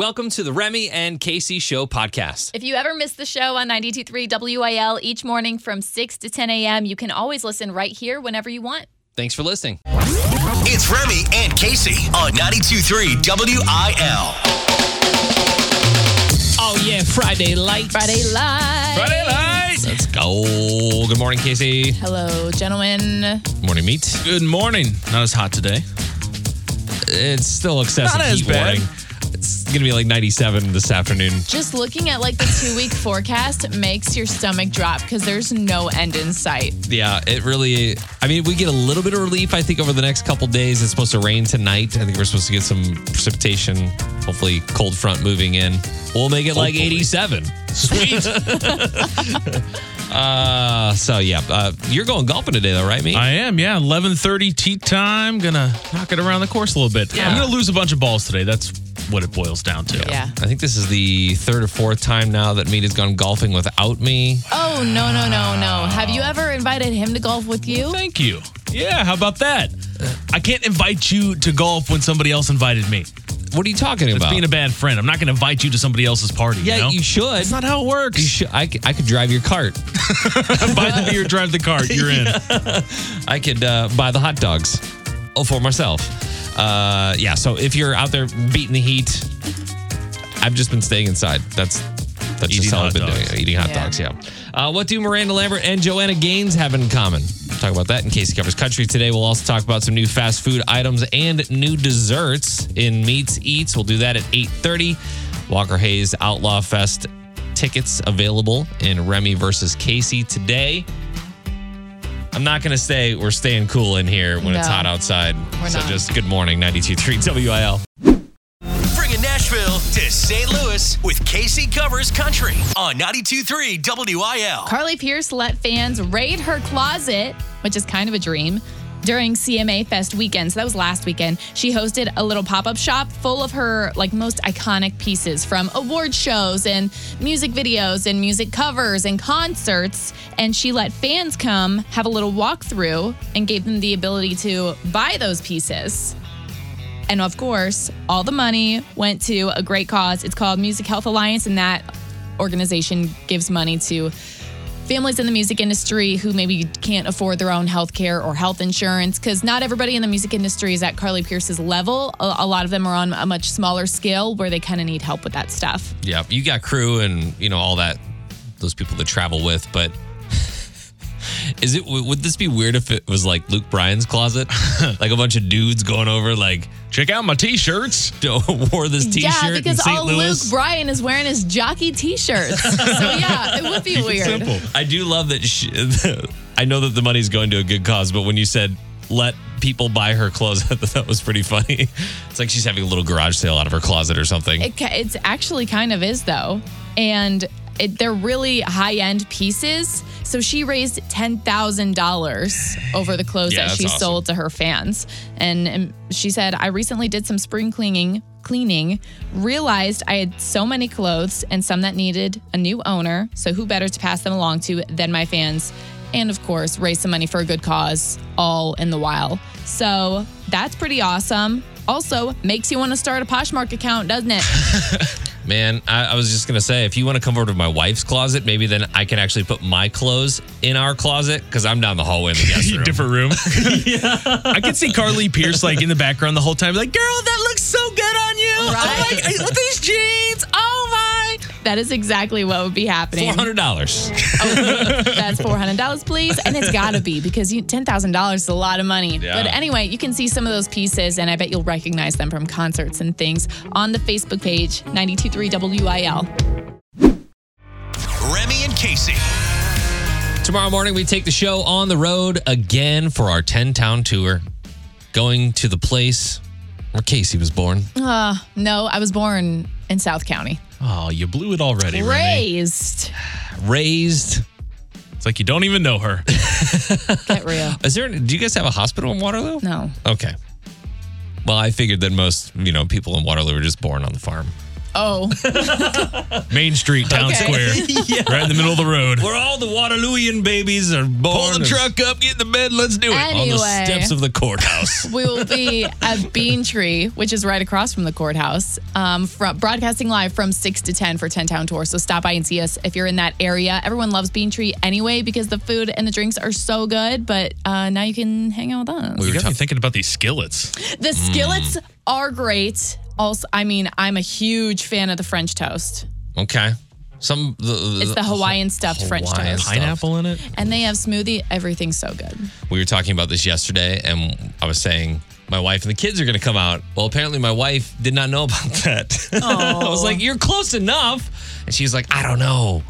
Welcome to the Remy and Casey Show podcast. If you ever miss the show on 92.3 WIL each morning from 6 to 10 a.m., you can always listen right here whenever you want. Thanks for listening. It's Remy and Casey on 92.3 WIL. Oh, yeah, Friday light. Friday Live. Friday night. Let's go. Good morning, Casey. Hello, gentlemen. Morning, meat. Good morning. Not as hot today. It's still excessive Not as heat bad. warning. It's going to be like 97 this afternoon. Just looking at like the two week forecast makes your stomach drop because there's no end in sight. Yeah, it really. I mean, we get a little bit of relief, I think, over the next couple days. It's supposed to rain tonight. I think we're supposed to get some precipitation. Hopefully, cold front moving in. We'll make it like 87. Sweet. Uh, so yeah, uh, you're going golfing today, though, right, me? I am, yeah. 11:30 tee time. Gonna knock it around the course a little bit. Yeah. I'm gonna lose a bunch of balls today. That's what it boils down to. Yeah. I think this is the third or fourth time now that Meat has gone golfing without me. Oh, no, no, no, no. Have you ever invited him to golf with you? Thank you. Yeah. How about that? I can't invite you to golf when somebody else invited me. What are you talking That's about? being a bad friend. I'm not gonna invite you to somebody else's party. yeah, you, know? you should. That's not how it works. You should. I, could- I could drive your cart. Buy the beer, drive the cart. You're in. I could uh, buy the hot dogs oh, for myself. Uh, yeah, so if you're out there beating the heat, I've just been staying inside. That's that's just how I've been dogs. doing it. Eating hot Yeah. dogs, yeah. Uh, what do Miranda Lambert and Joanna Gaines have in common? Talk about that in Casey Covers Country today. We'll also talk about some new fast food items and new desserts in Meats Eats. We'll do that at 8.30. Walker Hayes Outlaw Fest tickets available in Remy versus Casey today. I'm not going to say we're staying cool in here when it's hot outside. We're so not. just good morning, 92.3 WIL. Bringing Nashville to St. Louis with Casey Covers Country on 92.3 WIL. Carly Pearce let fans raid her closet, which is kind of a dream, during CMA Fest weekend. So that was last weekend. She hosted a little pop up shop full of her like most iconic pieces from award shows and music videos and music covers and concerts. And she let fans come have a little walkthrough and gave them the ability to buy those pieces. And of course, all the money went to a great cause. It's called Music Health Alliance, and that organization gives money to families in the music industry who maybe can't afford their own health care or health insurance because not everybody in the music industry is at Carly Pearce's level. A, a lot of them are on a much smaller scale where they kind of need help with that stuff. Yeah, you got crew and you know all that, those people to travel with. But is it would this be weird if it was like Luke Bryan's closet, like a bunch of dudes going over like Check out my t-shirts. Don't wore this T-shirt yeah, in because St. all Louis? Luke Bryan is wearing is jockey t-shirts. so yeah, it would be weird. Simple. I do love that. She, I know that the money's going to a good cause, but when you said let people buy her clothes, I thought that was pretty funny. It's like she's having a little garage sale out of her closet or something. It, it's actually kind of is though, and it, they're really high end pieces. So she raised ten thousand dollars over the clothes Yeah, that she awesome. sold to her fans, and, and she said, "I recently did some spring cleaning." Cleaning, realized I had so many clothes and some that needed a new owner. So, who better to pass them along to than my fans? And of course, raise some money for a good cause, all in the while. So, that's pretty awesome. Also, makes you want to start a Poshmark account, doesn't it? Man, I, I was just gonna say, if you want to come over to my wife's closet, maybe then I can actually put my clothes in our closet because I'm down the hallway in the guest room. Different room. I can see Carly Pearce like in the background the whole time, like, girl, that looks so good on you. Right. Oh my, with these jeans. Oh my. That is exactly what would be happening. Four hundred dollars. That's four hundred dollars, please, and it's got to be because you, ten thousand dollars is a lot of money. Yeah. But anyway, you can see some of those pieces, and I bet you'll recognize them from concerts and things on the Facebook page 92.3 WIL. Remy and Casey. Tomorrow morning, we take the show on the road again for our 10 town tour, going to the place where Casey was born. Uh, no, I was born in South County, Oh, you blew it already, raised. Raised. It's like you don't even know her. Get real. Is there, do you guys have a hospital in Waterloo? No. Okay. Well, I figured that most, you know, people in Waterloo were just born on the farm. Oh, Main Street, Town Okay. Square, right in the middle of the road. Where all the Waterlooian babies are born. Pull the truck up, get in the bed, let's do it. on the Anyway. steps of the courthouse. we will be at Bean Tree, which is right across from the courthouse, um, from, broadcasting live from 6 to 10 for 10 Town Tour. So stop by and see us if you're in that area. Everyone loves Bean Tree anyway because the food and the drinks are so good, but uh, now you can hang out with us. You got me thinking about these skillets. The skillets are great. Also, I mean, I'm a huge fan of the French toast. Okay. Some the, It's the Hawaiian stuffed French toast. stuff. Pineapple in it? And they have smoothie. Everything's so good. We were talking about this yesterday, and I was saying my wife and the kids are going to come out. Well, apparently my wife did not know about that. I was like, "You're close enough," and she's like, "I don't know."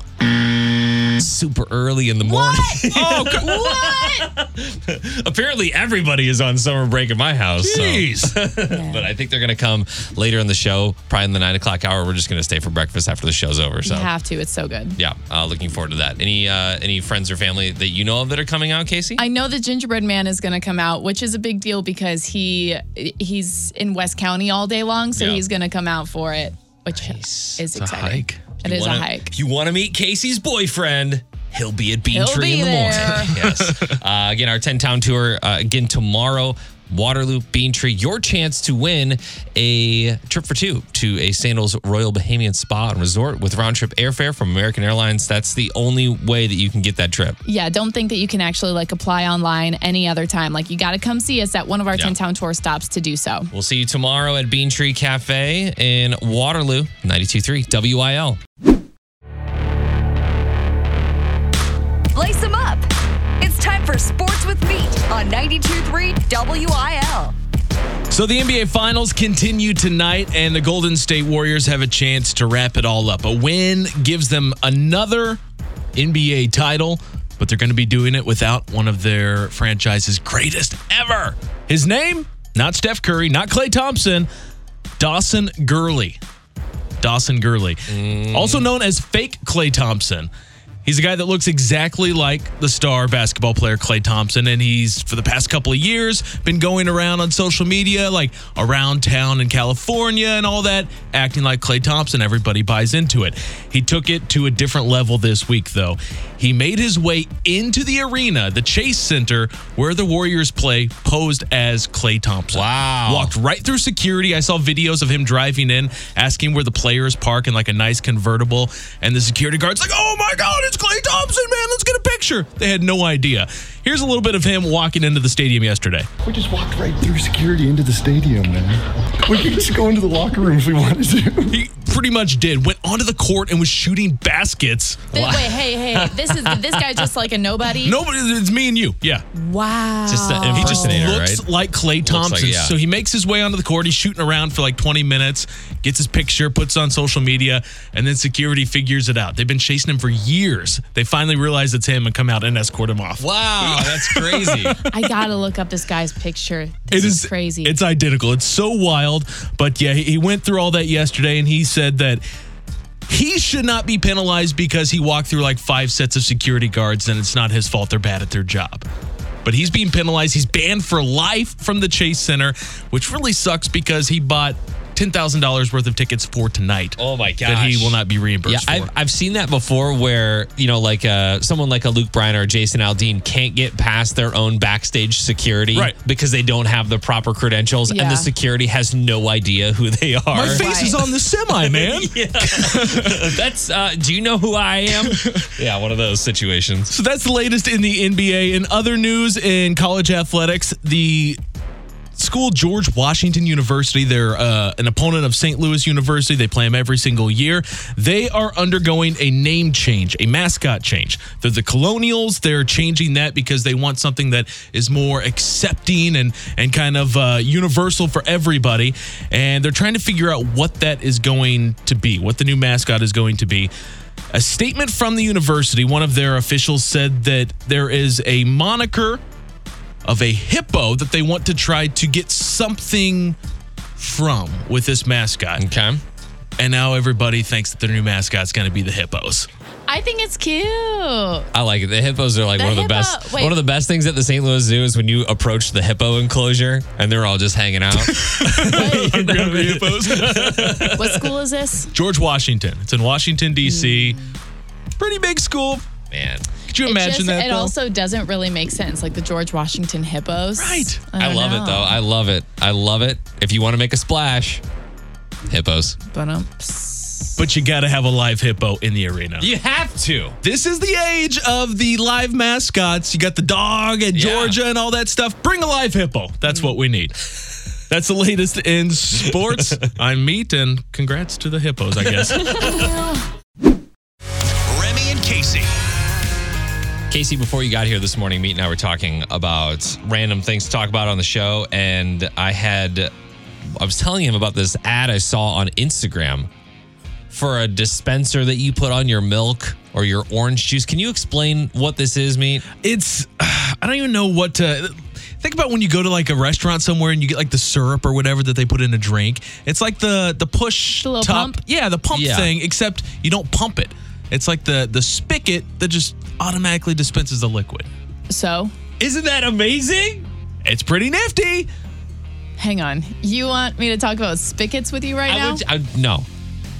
Super early in the morning. Oh, God. What? Apparently, everybody is on summer break at my house. so- Jeez. But I think they're going to come later in the show, probably in the nine o'clock hour. We're just going to stay for breakfast after the show's over. So You have to. It's so good. yeah, uh, looking forward to that. Any uh, any friends or family that you know of that are coming out, Casey? I know the gingerbread man is going to come out, which is a big deal because he he's in West County all day long, so Yeah. he's going to come out for it, which Nice. is a exciting. hike. It You is wanna- a hike. You want to meet Casey's boyfriend, he'll be at Bean He'll Tree be in the there. morning. yes. Uh, again, our 10 town tour uh, again tomorrow. Waterloo, Bean Tree, your chance to win a trip for two to a Sandals Royal Bahamian Spa and Resort with round trip airfare from American Airlines. That's the only way that you can get that trip. Yeah, don't think that you can actually like apply online any other time. Like you got to come see us at one of our Yeah. 10 town tour stops to do so. We'll see you tomorrow at Bean Tree Cafe in Waterloo, 92.3 WIL. Lace them up. For Sports with Meat on 92.3 WIL. So the NBA Finals continue tonight, and the Golden State Warriors have a chance to wrap it all up. A win gives them another NBA title, but they're going to be doing it without one of their franchise's greatest ever. His name? Not Steph Curry, not Klay Thompson, Dawson Gurley. Dawson Gurley, also known as Fake Klay Thompson. He's a guy that looks exactly like the star basketball player Klay Thompson, and he's for the past couple of years been going around on social media, like around town in California and all that, acting like Klay Thompson. Everybody buys into it. He took it to a different level this week, though. He made his way into the arena, the Chase Center, where the Warriors play, posed as Klay Thompson. Wow. Walked right through security. I saw videos of him driving in, asking where the players park in like a nice convertible. And the security guard's like, oh my God, it's Klay Thompson, man. Let's get a picture. They had no idea. Here's a little bit of him walking into the stadium yesterday. We just walked right through security into the stadium, man. We could just go into the locker room if we wanted to. He pretty much did. Went onto the court and was shooting baskets. Th- Wait, hey, hey, this is this guy just like a nobody? Nobody, it's me and you. Yeah. Wow. Just an He just looks right? like Klay like, Thompson. yeah. So he makes his way onto the court. He's shooting around for like 20 minutes, gets his picture, puts on social media, and then security figures it out. They've been chasing him for years. They finally realize it's him and come out and escort him off. Wow, that's crazy. I gotta look up this guy's picture. It This is is crazy. It's identical. It's so wild. But yeah, he went through all that yesterday and he said that he should not be penalized because he walked through like five sets of security guards and it's not his fault they're bad at their job. But he's being penalized. He's banned for life from the Chase Center, which really sucks because he bought $10,000 worth of tickets for tonight. Oh my God. That he will not be reimbursed Yeah, for. I've, I've seen that before where, you know, like uh, someone like a Luke Bryan or Jason Aldean can't get past their own backstage security Right. because they don't have the proper credentials and the security has no idea who they are. My face Right. is on the semi, man. That's, uh, do you know who I am? yeah, one of those situations. So that's the latest in the NBA. In other news in college athletics, the school George Washington University, they're uh, an opponent of St. Louis University. They play them every single year. They are undergoing a name change, a mascot change. They're the Colonials. They're changing that because they want something that is more accepting and and kind of uh, universal for everybody. And they're trying to figure out what that is going to be, what the new mascot is going to be. A statement from the university, one of their officials said that there is a moniker of a hippo that they want to try to get something from with this mascot. Okay. and now everybody thinks that their new mascot's going to be the hippos. I think it's cute. I like it. The hippos are like The one of the hippo- best. wait. One of the best things at the St. Louis Zoo is when you approach the hippo enclosure and they're all just hanging out. what school is this? George Washington. It's in Washington, D.C. Mm. Pretty big school. Man, Could you It imagine just- that? It though? also doesn't really make sense, like the George Washington hippos. Right. I, don't love know. it though. I love it. I love it. If you want to make a splash, hippos. But um, but you got to have a live hippo in the arena. You have to. This is the age of the live mascots. You got the dog and Yeah. Georgia and all that stuff. Bring a live hippo. That's what we need. That's the latest in sports. I'm Meat, and congrats to the hippos, I guess. Remy and Casey. Casey, before you got here this morning, Meat and I were talking about random things to talk about on the show. And I had, I was telling him about this ad I saw on Instagram for a dispenser that you put on your milk or your orange juice. Can you explain what this is, Meat? it's, I don't even know what to. Think about when you go to like a restaurant somewhere and you get like the syrup or whatever that they put in a drink. It's like the the push The little top, pump? yeah, the pump Yeah. thing. Except you don't pump it. It's like the the spigot that just automatically dispenses the liquid. so Isn't that amazing? It's pretty nifty. hang on. You want me to talk about spigots with you right I now? would, I, no,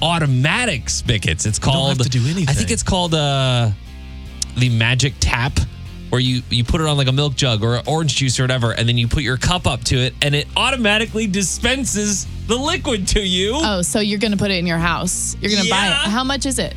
automatic spigots. It's don't called. have to do I think it's called uh, the magic tap, where you you put it on like a milk jug or orange juice or whatever, and then you put your cup up to it, and it automatically dispenses the liquid to you. oh, so you're gonna put it in your house? You're gonna buy it? How much is it?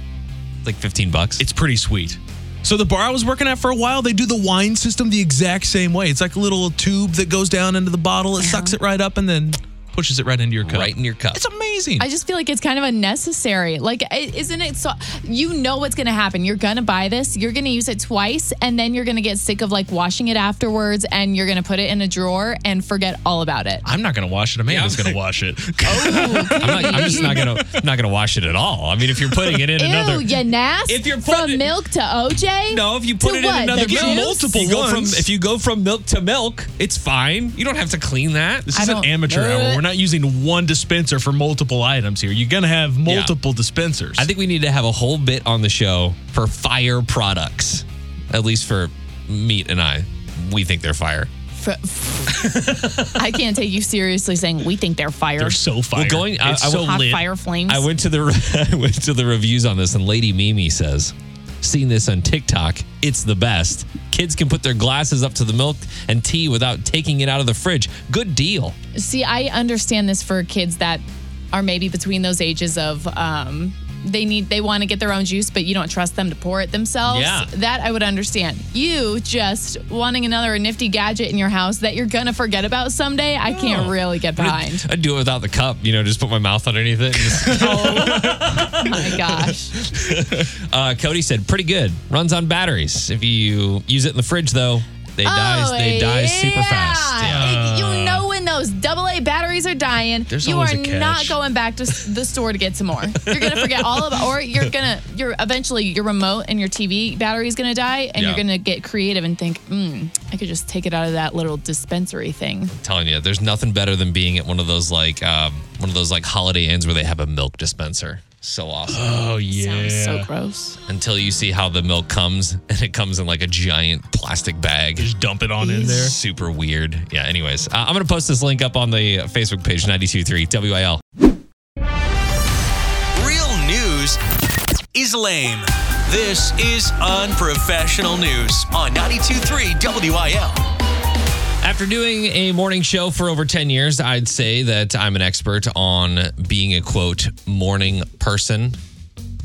Like fifteen bucks. It's pretty sweet. So the bar I was working at for a while, they do the wine system the exact same way. It's like a little tube that goes down into the bottle. It uh-huh. sucks it right up and then pushes it right into your cup. right in your cup. It's amazing. I just feel like it's kind of unnecessary. Like, isn't it so? You know what's going to happen. You're going to buy this, you're going to use it twice, and then you're going to get sick of like washing it afterwards, and you're going to put it in a drawer and forget all about it. I'm not gonna wash it. Amanda's Yeah. gonna wash it. Oh, I'm, not, I'm just not gonna not gonna wash it at all. I mean, if you're putting it in Ew, another. you nasty. If you're putting from it- milk to OJ. No, if you put it what, in another the milk, juice? if you go from ones. if you go from milk to milk, it's fine. You don't have to clean that. This I is an don't- amateur hour. We're not using one dispenser for multiple items here. You're gonna have multiple dispensers. I think we need to have a whole bit on the show for fire products. At least for Meat and I. We think they're fire. I can't take you seriously saying we think they're fire. they're so fire. Well, going- I- it's I so will- Hot lit. fire flames. I went to the I went to the reviews on this, and Lady Mimi says, "Seen this on TikTok. It's the best. Kids can put their glasses up to the milk and tea without taking it out of the fridge. Good deal. See, I understand this for kids that are maybe between those ages of um, they need they want to get their own juice, but you don't trust them to pour it themselves. Yeah. That I would understand. You just wanting another nifty gadget in your house that you're gonna forget about someday, I can't really get behind. I'd do it without the cup. You know, just put my mouth underneath it. just- oh my gosh. uh, Cody said, "Pretty good. Runs on batteries. If you use it in the fridge, though, they die. They die super fast. Yeah. It- you know when those AA batteries are dying, There's you are not going back to the store to get some more. You're gonna forget all about, or you're gonna, you're eventually your remote and your TV battery is gonna die, and Yeah. you're gonna get creative and think, hmm, I could just take it out of that little dispensary thing. telling you, there's nothing better than being at one of those like um, one of those like Holiday Inns where they have a milk dispenser. So awesome. Oh yeah. Sounds so gross. Until you see how the milk comes, and it comes in like a giant plastic bag. Just dump it on in there. Super weird. Yeah. Anyways, uh, I'm gonna post this link up on the Facebook page 92.3 WIL. Real news is lame. This is unprofessional news on 92.3 WIL. After doing a morning show for over 10 years, I'd say that I'm an expert on being a quote morning person.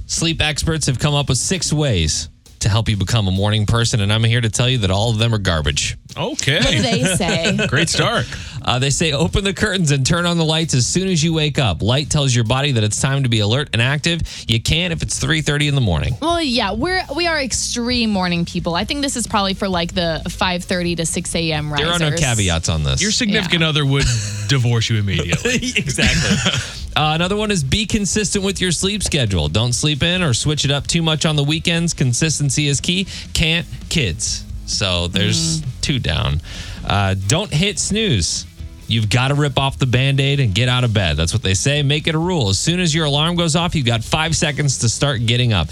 Sleep experts have come up with six ways to help you become a morning person, and I'm here to tell you that all of them are garbage. What do Okay. they say? Great start. Uh, they say open the curtains and turn on the lights as soon as you wake up. Light tells your body that it's time to be alert and active. You can if it's 3:30 in the morning. well, yeah, we're we are extreme morning people. I think this is probably for like the 5:30 to 6 a.m. risers. There are no caveats on this. Your significant other would divorce you immediately. exactly. Uh, another one is be consistent with your sleep schedule. Don't sleep in or switch it up too much on the weekends. Consistency is key. Can't kids. So there's two down. Uh, don't hit snooze. You've got to rip off the band aid and get out of bed. That's what they say. Make it a rule. As soon as your alarm goes off, you've got five seconds to start getting up.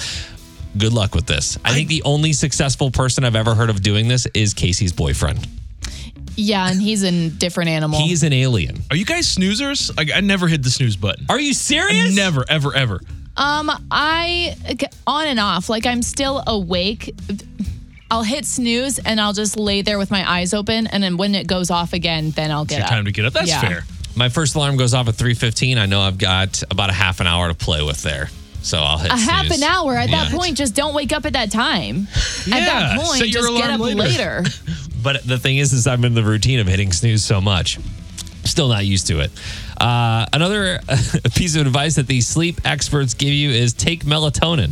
Good luck with this. I think the only successful person I've ever heard of doing this is Casey's boyfriend. Yeah, and he's a different animal. He's an alien. Are you guys snoozers? Like I never hit the snooze button. Are you serious? Never, ever, ever. Um, I on and off. Like I'm still awake. I'll hit snooze and I'll just lay there with my eyes open, and then when it goes off again, then I'll It's get your up. time to get up. That's Yeah. fair. My first alarm goes off at 3:15. I know I've got about a half an hour to play with there. So I'll hit A half an hour. At that point, just don't wake up at that time. at that point, set your just get up later. later. But the thing is, is I'm in the routine of hitting snooze so much. Still not used to it. Uh, another piece of advice that these sleep experts give you is take melatonin,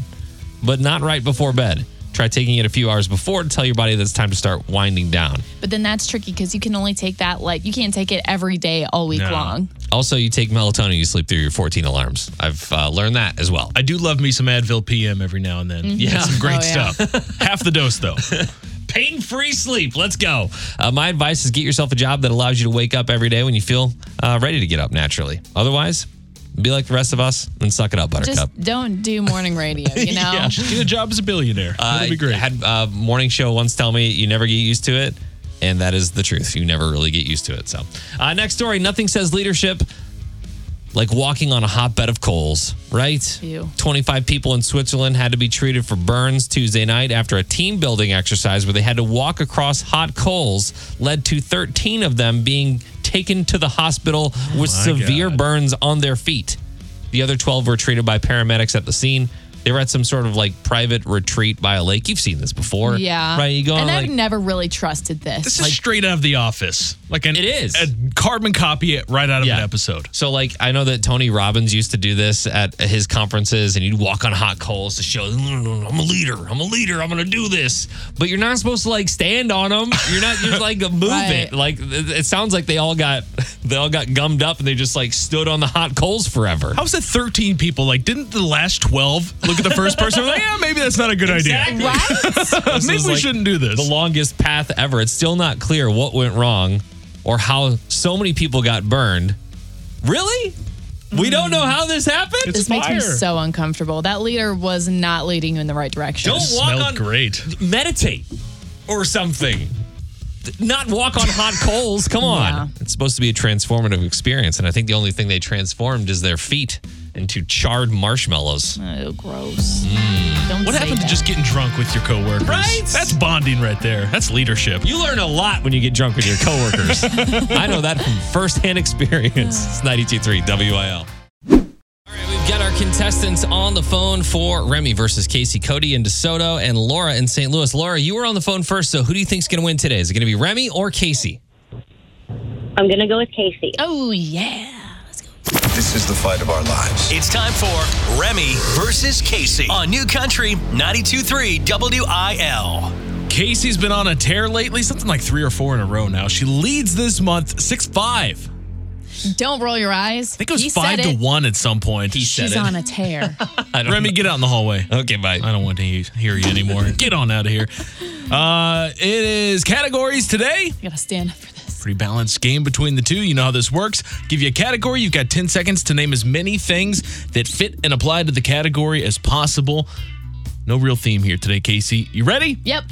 but not right before bed. Try taking it a few hours before to tell your body that it's time to start winding down. But then that's tricky because you can only take that like you can't take it every day all week No. long. Also, you take melatonin, you sleep through your 14 alarms. I've uh, learned that as well. I do love me some Advil PM every now and then. Yeah. some great Oh, yeah. stuff. Half the dose though. pain free sleep. Let's go. Uh, my advice is get yourself a job that allows you to wake up every day when you feel uh, ready to get up naturally. Otherwise, be like the rest of us and suck it up, Buttercup. Just don't do morning radio, you know? yeah, just get a job as a billionaire. That'd be great. I had a morning show once tell me you never get used to it. And that is the truth. You never really get used to it. So, uh, next story nothing says leadership like walking on a hot bed of coals, right? Ew. 25 people in Switzerland had to be treated for burns Tuesday night after a team building exercise where they had to walk across hot coals led to 13 of them being taken to the hospital with severe God. burns on their feet. The other 12 were treated by paramedics at the scene. They were at some sort of like private retreat by a lake. You've seen this before. Yeah. Right? You go and on I've like never really trusted this. This is straight out of The Office. Like an, It is. a carbon copy it right out of Yeah. an episode. So, like, I know that Tony Robbins used to do this at his conferences, and you'd walk on hot coals to show, "No, no, no, I'm a leader. I'm a leader. I'm going to do this. But you're not supposed to like stand on them. You're not. You're like move Right. it. Like it it sounds like they all got they all got gummed up and they just like stood on the hot coals forever. How was it 13 people? Like, didn't the last 12 look at the first person? and like, yeah, maybe that's not a good Exactly. idea. right? Maybe we like shouldn't do this. The longest path ever. It's still not clear what went wrong or how so many people got burned. Really? We don't know how this happened. this makes me so uncomfortable. That leader was not leading you in the right direction. Don't walk Smelled on great. meditate or something. Not walk on hot coals. Come on. Yeah. It's supposed to be a transformative experience. And I think the only thing they transformed is their feet into charred marshmallows. Oh, gross. Mm. Don't What say happened to just getting drunk with your coworkers? Right? That's bonding right there. That's leadership. You learn a lot when you get drunk with your coworkers. I know that from firsthand experience. It's 92.3 WIL. All right, we've got our contestants on the phone for Remy versus Casey, Cody in DeSoto, and Laura in St. Louis. Laura, you were on the phone first, so who do you think's going to win today? Is it going to be Remy or Casey? I'm going to go with Casey. Oh, yeah. This is the fight of our lives. It's time for Remy versus Casey on New Country 92.3 WIL. Casey's been on a tear lately, something like three or four in a row now. She leads this month 6 5. Don't roll your eyes. I think it was He 5 to it. 1 at some point. He She's on a tear. I don't Remy, know. get out in the hallway. Okay, bye. I don't want to hear you anymore. Get on out of here. Uh, it is categories today. I gotta stand up for this. Pretty balanced game between the two. You know how this works. Give you a category. You've got 10 seconds to name as many things that fit and apply to the category as possible. No real theme here today, Casey. You ready? Yep.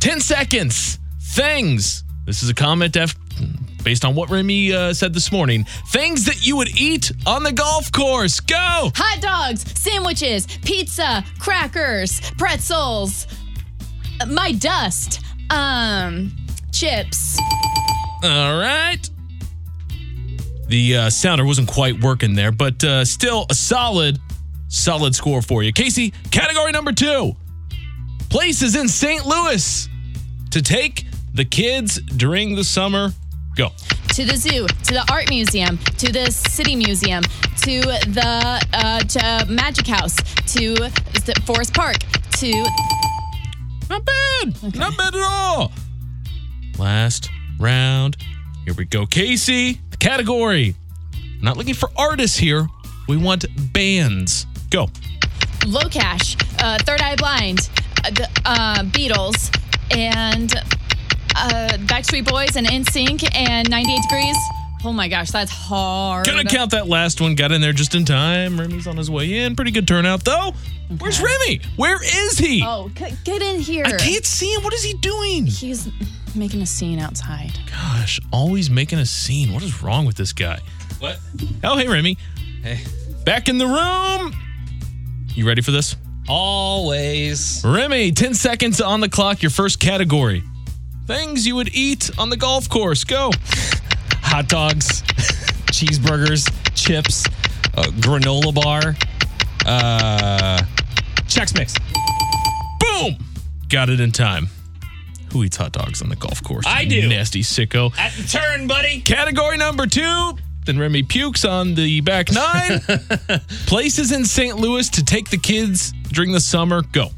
10 seconds. Things. This is a comment af- based on what Remy uh, said this morning. Things that you would eat on the golf course. Go. Hot dogs, sandwiches, pizza, crackers, pretzels, uh, my dust, um, chips. All right. The uh, sounder wasn't quite working there, but uh, still a solid, solid score for you. Casey, category number two places in St. Louis to take the kids during the summer. Go. to the zoo, to the art museum, to the city museum, to the uh, to Magic House, to the Forest Park, to Not bad. Not bad at all. Last round. Here we go. Casey, the category. Not looking for artists here. We want bands. Go. LoCash, uh, Third Eye Blind, uh, the uh, Beatles, and uh, Backstreet Boys, and NSYNC, and 98 Degrees. Oh my gosh, that's hard. Gonna count that last one. Got in there just in time. Remy's on his way in. Pretty good turnout though. Where's Remy? Where is he? Oh, c- get in here. I can't see him. What is he doing? He's making a scene outside. Gosh, always making a scene. What is wrong with this guy? What? Oh, hey, Remy. Hey. Back in the room. You ready for this? Always. Remy, 10 seconds on the clock. Your first category. Things you would eat on the golf course. Go. Hot dogs, cheeseburgers, chips, uh, granola bar, uh, Chex Mix. Boom. Got it in time. Who eats hot dogs on the golf course? I You do. Nasty sicko. At the turn, buddy. Category number two. Then Remy pukes on the back nine. Places in St. Louis to take the kids during the summer. Go.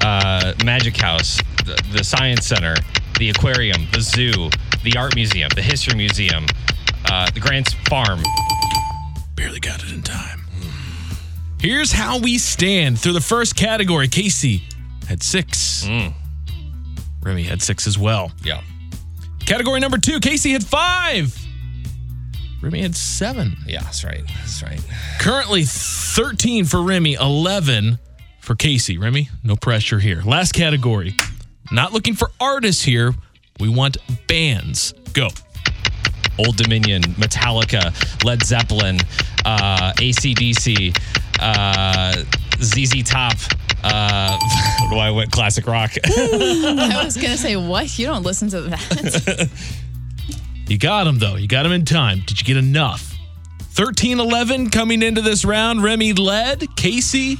Uh, Magic House, the, the Science Center, the aquarium, the zoo, the art museum, the history museum, uh, the Grant's Farm. Barely got it in time. Here's how we stand through the first category. Casey had six. Remy had six as well. Yeah. Category number two, Casey had five. Remy had seven. Yeah, that's right. That's right. Currently 13 for Remy, 11 for Casey. Remy, no pressure here. Last category. Not looking for artists here. We want bands. Go. Old Dominion, Metallica, Led Zeppelin, uh, ACDC, uh, ZZ Top. Uh, what do I went classic rock? I was gonna say, what? You don't listen to that. You got him, though. You got him in time. Did you get enough? 13 11 coming into this round. Remy led. Casey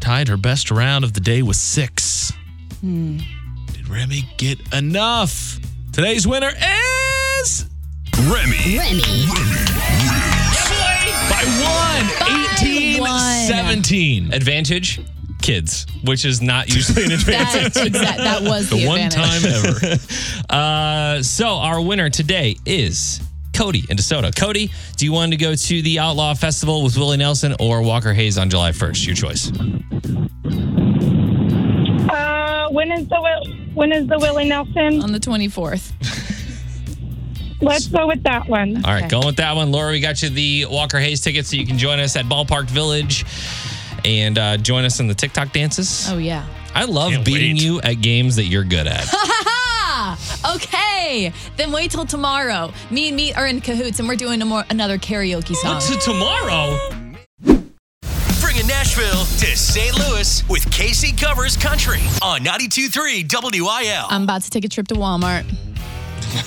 tied her best round of the day with six. Did Remy get enough? Today's winner is Remy. Remy. By one, 18 one. 17. advantage, kids, which is not usually an advantage. that, exact, that was the, The one time ever. Uh, so our winner today is Cody in DeSoto. Cody, do you want to go to the Outlaw Festival with Willie Nelson or Walker Hayes on July 1st? Your choice. When is the Will- when is the Willie Nelson? On the 24th. Let's go with that one. All right, Okay. going with that one. Laura, we got you the Walker Hayes ticket so you can join us at Ballpark Village and uh, join us in the TikTok dances. Oh, yeah. I love Can't beating wait. you at games that you're good at. Okay. Then wait till tomorrow. Me and me are in cahoots and we're doing a more, another karaoke song. to tomorrow. Bringing Nashville to St. Louis with Casey Covers Country on 92.3 WIL. I'm about to take a trip to Walmart.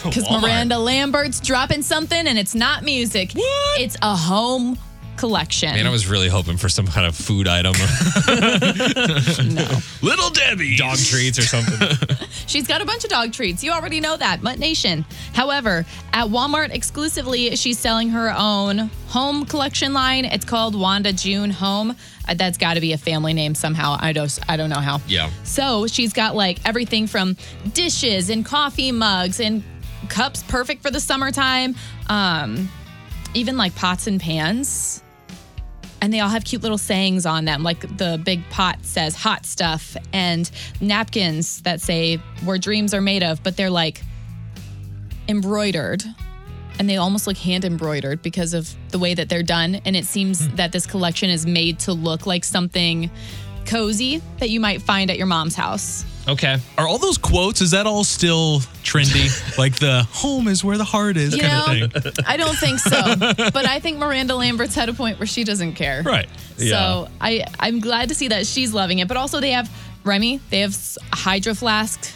Because Miranda Lambert's dropping something and it's not music. It's a home collection. Man, I was really hoping for some kind of food item, no. Little Debbie. dog treats or something. She's got a bunch of dog treats. You already know that, Mutt Nation. However, at Walmart exclusively, she's selling her own home collection line. It's called Wanda June Home. Uh, That's got to be a family name somehow. I don't, I don't know how. Yeah. So she's got like everything from dishes and coffee mugs and cups, perfect for the summertime. Um, even like pots and pans. And they all have cute little sayings on them. Like the big pot says hot stuff, and napkins that say where dreams are made of, but they're like embroidered. And they almost look hand embroidered because of the way that they're done. And it seems hmm. that this collection is made to look like something cozy that you might find at your mom's house. Okay. Are all those quotes, is that all still trendy? like the home is where the heart is You kind know, of thing. I don't think so. but I think Miranda Lambert's at a point where she doesn't care. Right. So I, I'm glad to see that she's loving it. But also they have Remy, they have s- Hydro Flask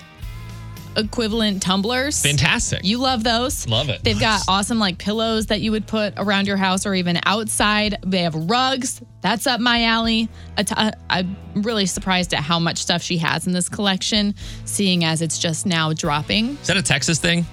equivalent tumblers. Fantastic. You love those. Love it. They've got awesome like pillows that you would put around your house or even outside. They have rugs. That's up my alley. A t- uh, I'm really surprised at how much stuff she has in this collection, seeing as it's just now dropping. Is that a Texas thing?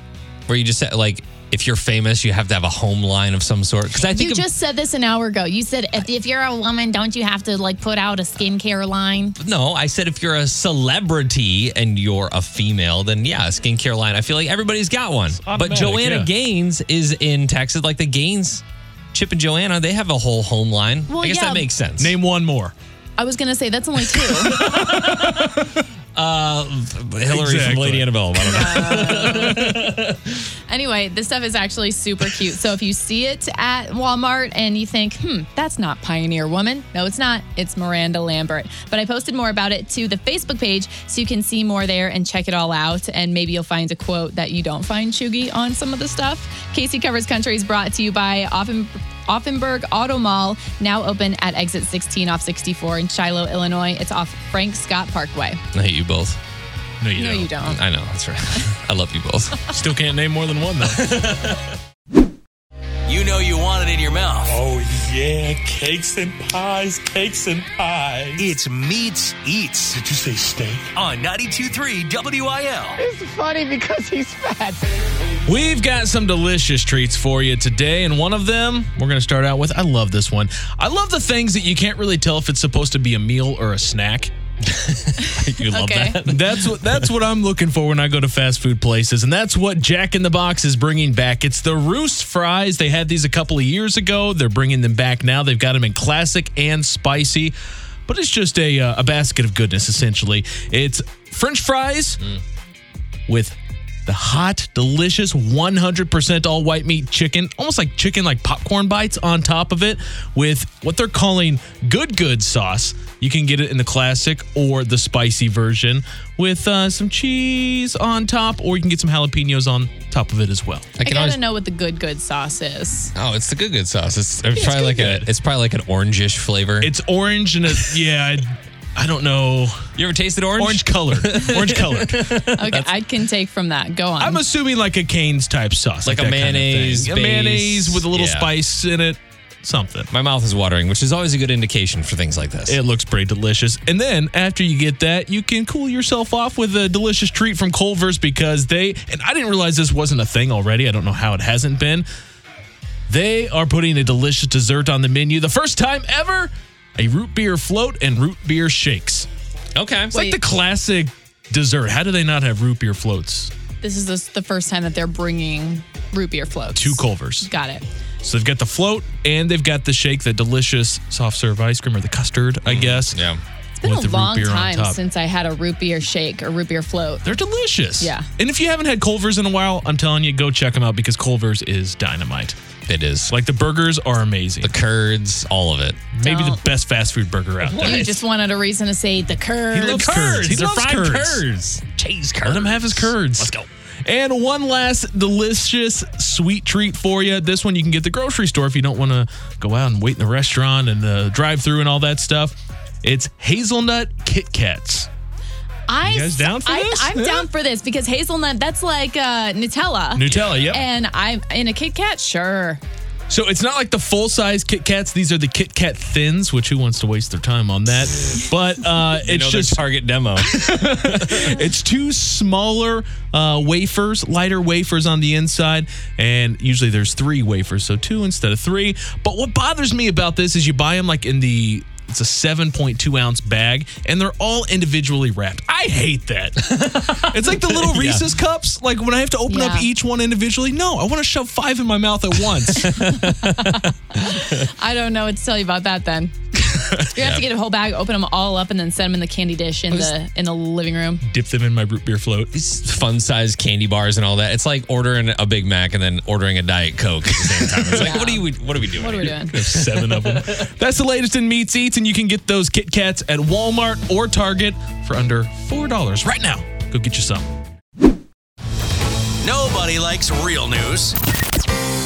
Where you just said, like, if you're famous, you have to have a home line of some sort? Because I think You of- just said this an hour ago. You said if, if you're a woman, don't you have to like put out a skincare line? No, I said if you're a celebrity and you're a female, then yeah, a skincare line. I feel like everybody's got one. But Joanna yeah. Gaines is in Texas. Like the Gaines, Chip and Joanna, they have a whole home line. Well, I guess yeah. that makes sense. Name one more. I was gonna say that's only two. Uh, Hillary from Lady Annabelle. I don't know. Anyway, this stuff is actually super cute. So if you see it at Walmart and you think, hmm, that's not Pioneer Woman. No, it's not. It's Miranda Lambert. But I posted more about it to the Facebook page so you can see more there and check it all out. And maybe you'll find a quote that you don't find cheugy on some of the stuff. Casey Covers Country is brought to you by Offen- Auffenberg Auto Mall, now open at exit 16 off 64 in Shiloh, Illinois. It's off Frank Scott Parkway. I hate you both. No, you No, don't. you don't. I know. That's right. I love you both. Still can't name more than one though. yeah, cakes and pies, cakes and pies. It's Meats Eats Did you say steak? on 92.3 WIL. It's funny because he's fat. We've got some delicious treats for you today, and one of them we're going to start out with. I love this one. I love the things that you can't really tell if it's supposed to be a meal or a snack. you love Okay. that. That's what that's what I'm looking for when I go to fast food places, and that's what Jack in the Box is bringing back. It's the Roost fries. They had these a couple of years ago. They're bringing them back now. They've got them in classic and spicy, but it's just a uh, a basket of goodness essentially. It's French fries with the hot, delicious 100% all white meat chicken, almost like chicken like popcorn bites on top of it with what they're calling good good sauce. You can get it in the classic or the spicy version with uh, some cheese on top, or you can get some jalapenos on top of it as well. I can gotta always- know what the good good sauce is. Oh, it's the good good sauce. It's, it's probably like good a it's probably like an orangish flavor. It's orange and a, yeah, I, I don't know. you ever tasted orange? Orange colored. Orange colored. Okay, I can take from that. Go on. I'm assuming like a Cane's type sauce. Like a that kind of thing. mayonnaise A base. mayonnaise with a little Yeah. spice in it. Something. My mouth is watering, which is always a good indication for things like this. It looks pretty delicious. And then after you get that, you can cool yourself off with a delicious treat from Culver's because they, and I didn't realize this wasn't a thing already. I don't know how it hasn't been. They are putting a delicious dessert on the menu. The first time ever, a root beer float and root beer shakes. okay. It's like the classic dessert. How do they not have root beer floats? this is the, the first time that they're bringing root beer floats. Two Culver's. Got it. So they've got the float and they've got the shake, the delicious soft serve ice cream or the custard, I mm, guess. yeah. It's been with a long time since I had a root beer shake or root beer float. They're delicious. Yeah. And if you haven't had Culver's in a while, I'm telling you, go check them out because Culver's is dynamite. It is. Like the burgers are amazing. the curds, all of it. Maybe the Don't. best fast food burger out there. You just wanted a reason to say the curd. He loves curds. He They're loves fried curds. curds. Cheese curds. Let him have his curds. Let's go. And one last delicious sweet treat for you. This one you can get at the grocery store if you don't want to go out and wait in the restaurant and the drive through and all that stuff. It's hazelnut Kit Kats. I, You guys down for I, this? I'm Yeah. down for this because hazelnut, that's like uh, Nutella. Nutella, yep. And I'm in a Kit Kat, sure. So it's not like the full size Kit Kats. These are the Kit Kat thins, which who wants to waste their time on that? But uh, it's know just target demo. it's two smaller uh, wafers, lighter wafers on the inside, and usually there's three wafers, so two instead of three. But what bothers me about this is you buy them like in the it's a 7.2 ounce bag, and they're all individually wrapped. I hate that. it's like the little Yeah. Reese's cups. Like when I have to open up each one individually. No, I want to shove five in my mouth at once. I don't know what to tell you about that then. You have to get a whole bag, open them all up, and then set them in the candy dish in the in the living room. Dip them in my root beer float. These fun sized candy bars and all that. It's like ordering a Big Mac and then ordering a Diet Coke at the same time. It's like, Yeah. what are you? What are we doing? What are we here? doing? Seven of them. That's the latest in meats eats, and you can get those Kit Kats at Walmart or Target for under four dollars right now. Go get you some. Nobody likes real news.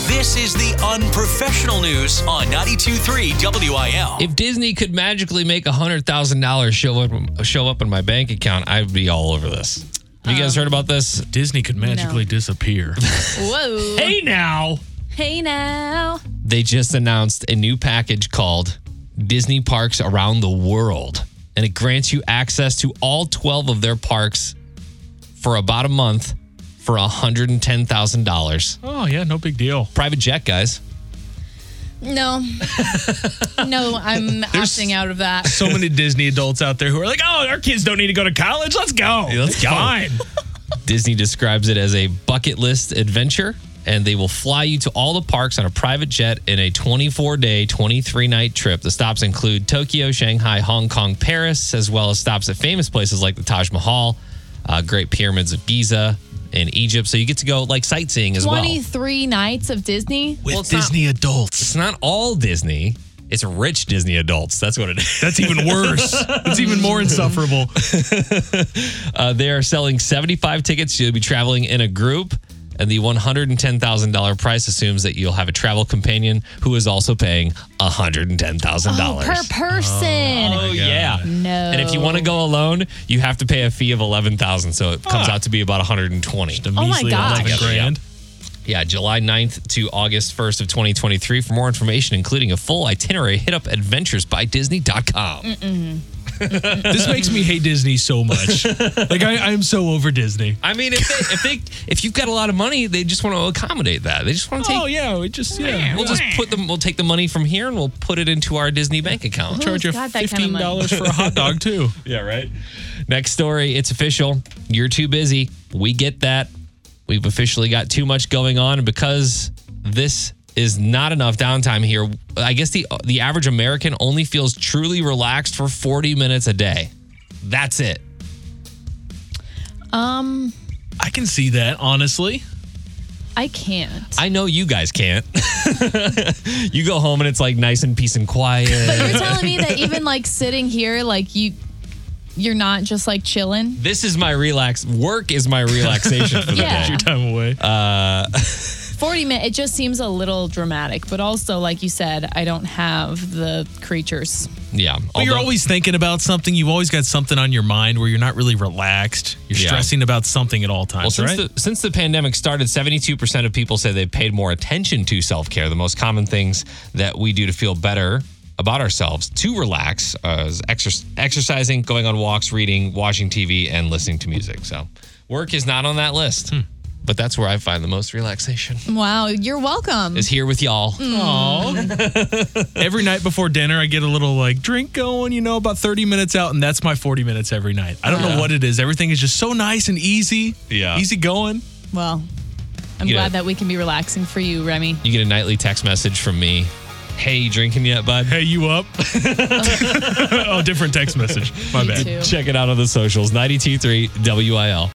This is the unprofessional news on 92.3 WIL. If Disney could magically make hundred thousand dollars show up show up in my bank account, I'd be all over this. Have you guys um, heard about this? Disney could magically disappear. Whoa. Hey now. Hey now. They just announced a new package called Disney Parks Around the World, and it grants you access to all 12 of their parks for about a month for $110,000. oh yeah, no big deal. Private jet, guys. No. no, I'm opting out of that. So many Disney adults out there who are like, "Oh, our kids don't need to go to college. Let's go. let's go." Fine. Disney describes it as a bucket list adventure. and they will fly you to all the parks on a private jet in a 24 day, 23 night trip. The stops include Tokyo, Shanghai, Hong Kong, Paris, as well as stops at famous places like the Taj Mahal, uh, Great Pyramids of Giza, in Egypt. So you get to go like sightseeing as well. 23 nights of Disney. With Well, it's not- Disney adults. It's not all Disney. It's rich Disney adults. That's what it is. That's even worse. it's even more insufferable. Uh, they are selling 75 tickets. You'll be traveling in a group, and the $110,000 price assumes that you'll have a travel companion who is also paying $110,000. Oh, per person. Oh, oh yeah. No. And if you want to go alone, you have to pay a fee of 11000 So it comes out to be about 120 Oh my Measly gosh. 11 grand. Yeah, July 9th to August 1st of 2023. For more information, including a full itinerary, hit up adventuresbydisney.com. This makes me hate Disney so much. Like I, I'm so over Disney. I mean, if they, if they if you've got a lot of money, they just want to accommodate that. They just want to take Oh yeah, we just yeah. We'll just put them. We'll take the money from here and we'll put it into our Disney bank account. charge you got that kind of fifteen money? dollars for a hot dog too. Yeah, right. Next story. It's official. You're too busy. We get that. We've officially got too much going on, and because this is not enough downtime here, I guess the the average American only feels truly relaxed for 40 minutes a day. That's it. Um, I can see that honestly. I can't. I know you guys can't. you go home and it's like nice and peace and quiet. But you're telling me that even like sitting here, like you, you're not just like chilling. this is my relax. Work is my relaxation for the Yeah. day. Your time away. Uh, 40 minutes, it just seems a little dramatic. But also, like you said, I don't have the creatures. Yeah. But you're always thinking about something. You've always got something on your mind where you're not really relaxed. You're Yeah. stressing about something at all Well, times, since right? the since the pandemic started, 72% of people say they've paid more attention to self-care. The most common things that we do to feel better about ourselves to relax uh, is exer- exercising, going on walks, reading, watching TV, and listening to music. So, work is not on that list. Hmm. But that's where I find the most relaxation. Wow, you're welcome. Is here with y'all. Aww. Every night before dinner, I get a little like drink going, you know, about 30 minutes out, and that's my 40 minutes every night. I don't know what it is. Everything is just so nice and easy. Yeah. Easy going. Well, I'm Yeah. glad that we can be relaxing for you, Remy. You get a nightly text message from me. Hey, you drinking yet, bud? Hey, you up? oh, different text message. My Me bad. too. Check it out on the socials. 923 WIL.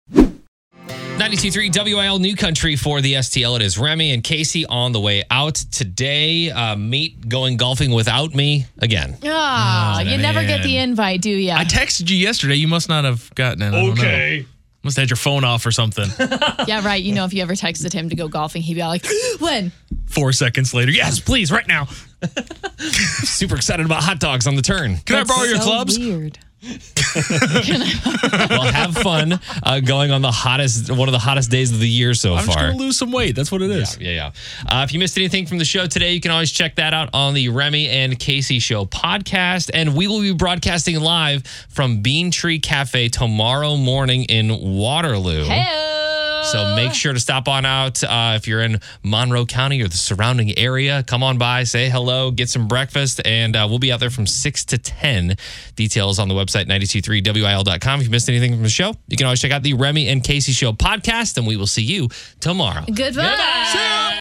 923 WIL New Country for the STL. It is Remy and Casey on the way out today. Uh, Meat going golfing without me again. Ah, you never get the invite, do ya? I texted you yesterday. You must not have gotten it. I don't know. Must have had your phone off or something. yeah, right. You know, if you ever texted him to go golfing, he'd be all like, "When?" Four seconds later, yes, please, right now. Super excited about hot dogs on the turn. Can I borrow your so clubs? Weird. Well, have fun uh, going on the hottest, one of the hottest days of the year so I'm just far. gonna lose some weight. That's what it is. Yeah, yeah. Uh, if you missed anything from the show today, you can always check that out on the Remy and Casey Show podcast. And we will be broadcasting live from Bean Tree Cafe tomorrow morning in Waterloo. Hey. So make sure to stop on out uh, if you're in Monroe County or the surrounding area. Come on by, say hello, get some breakfast, and uh, we'll be out there from 6 to 10. Details on the website 923wil.com. If you missed anything from the show, you can always check out the Remy and Casey Show podcast, and we will see you tomorrow. Goodbye.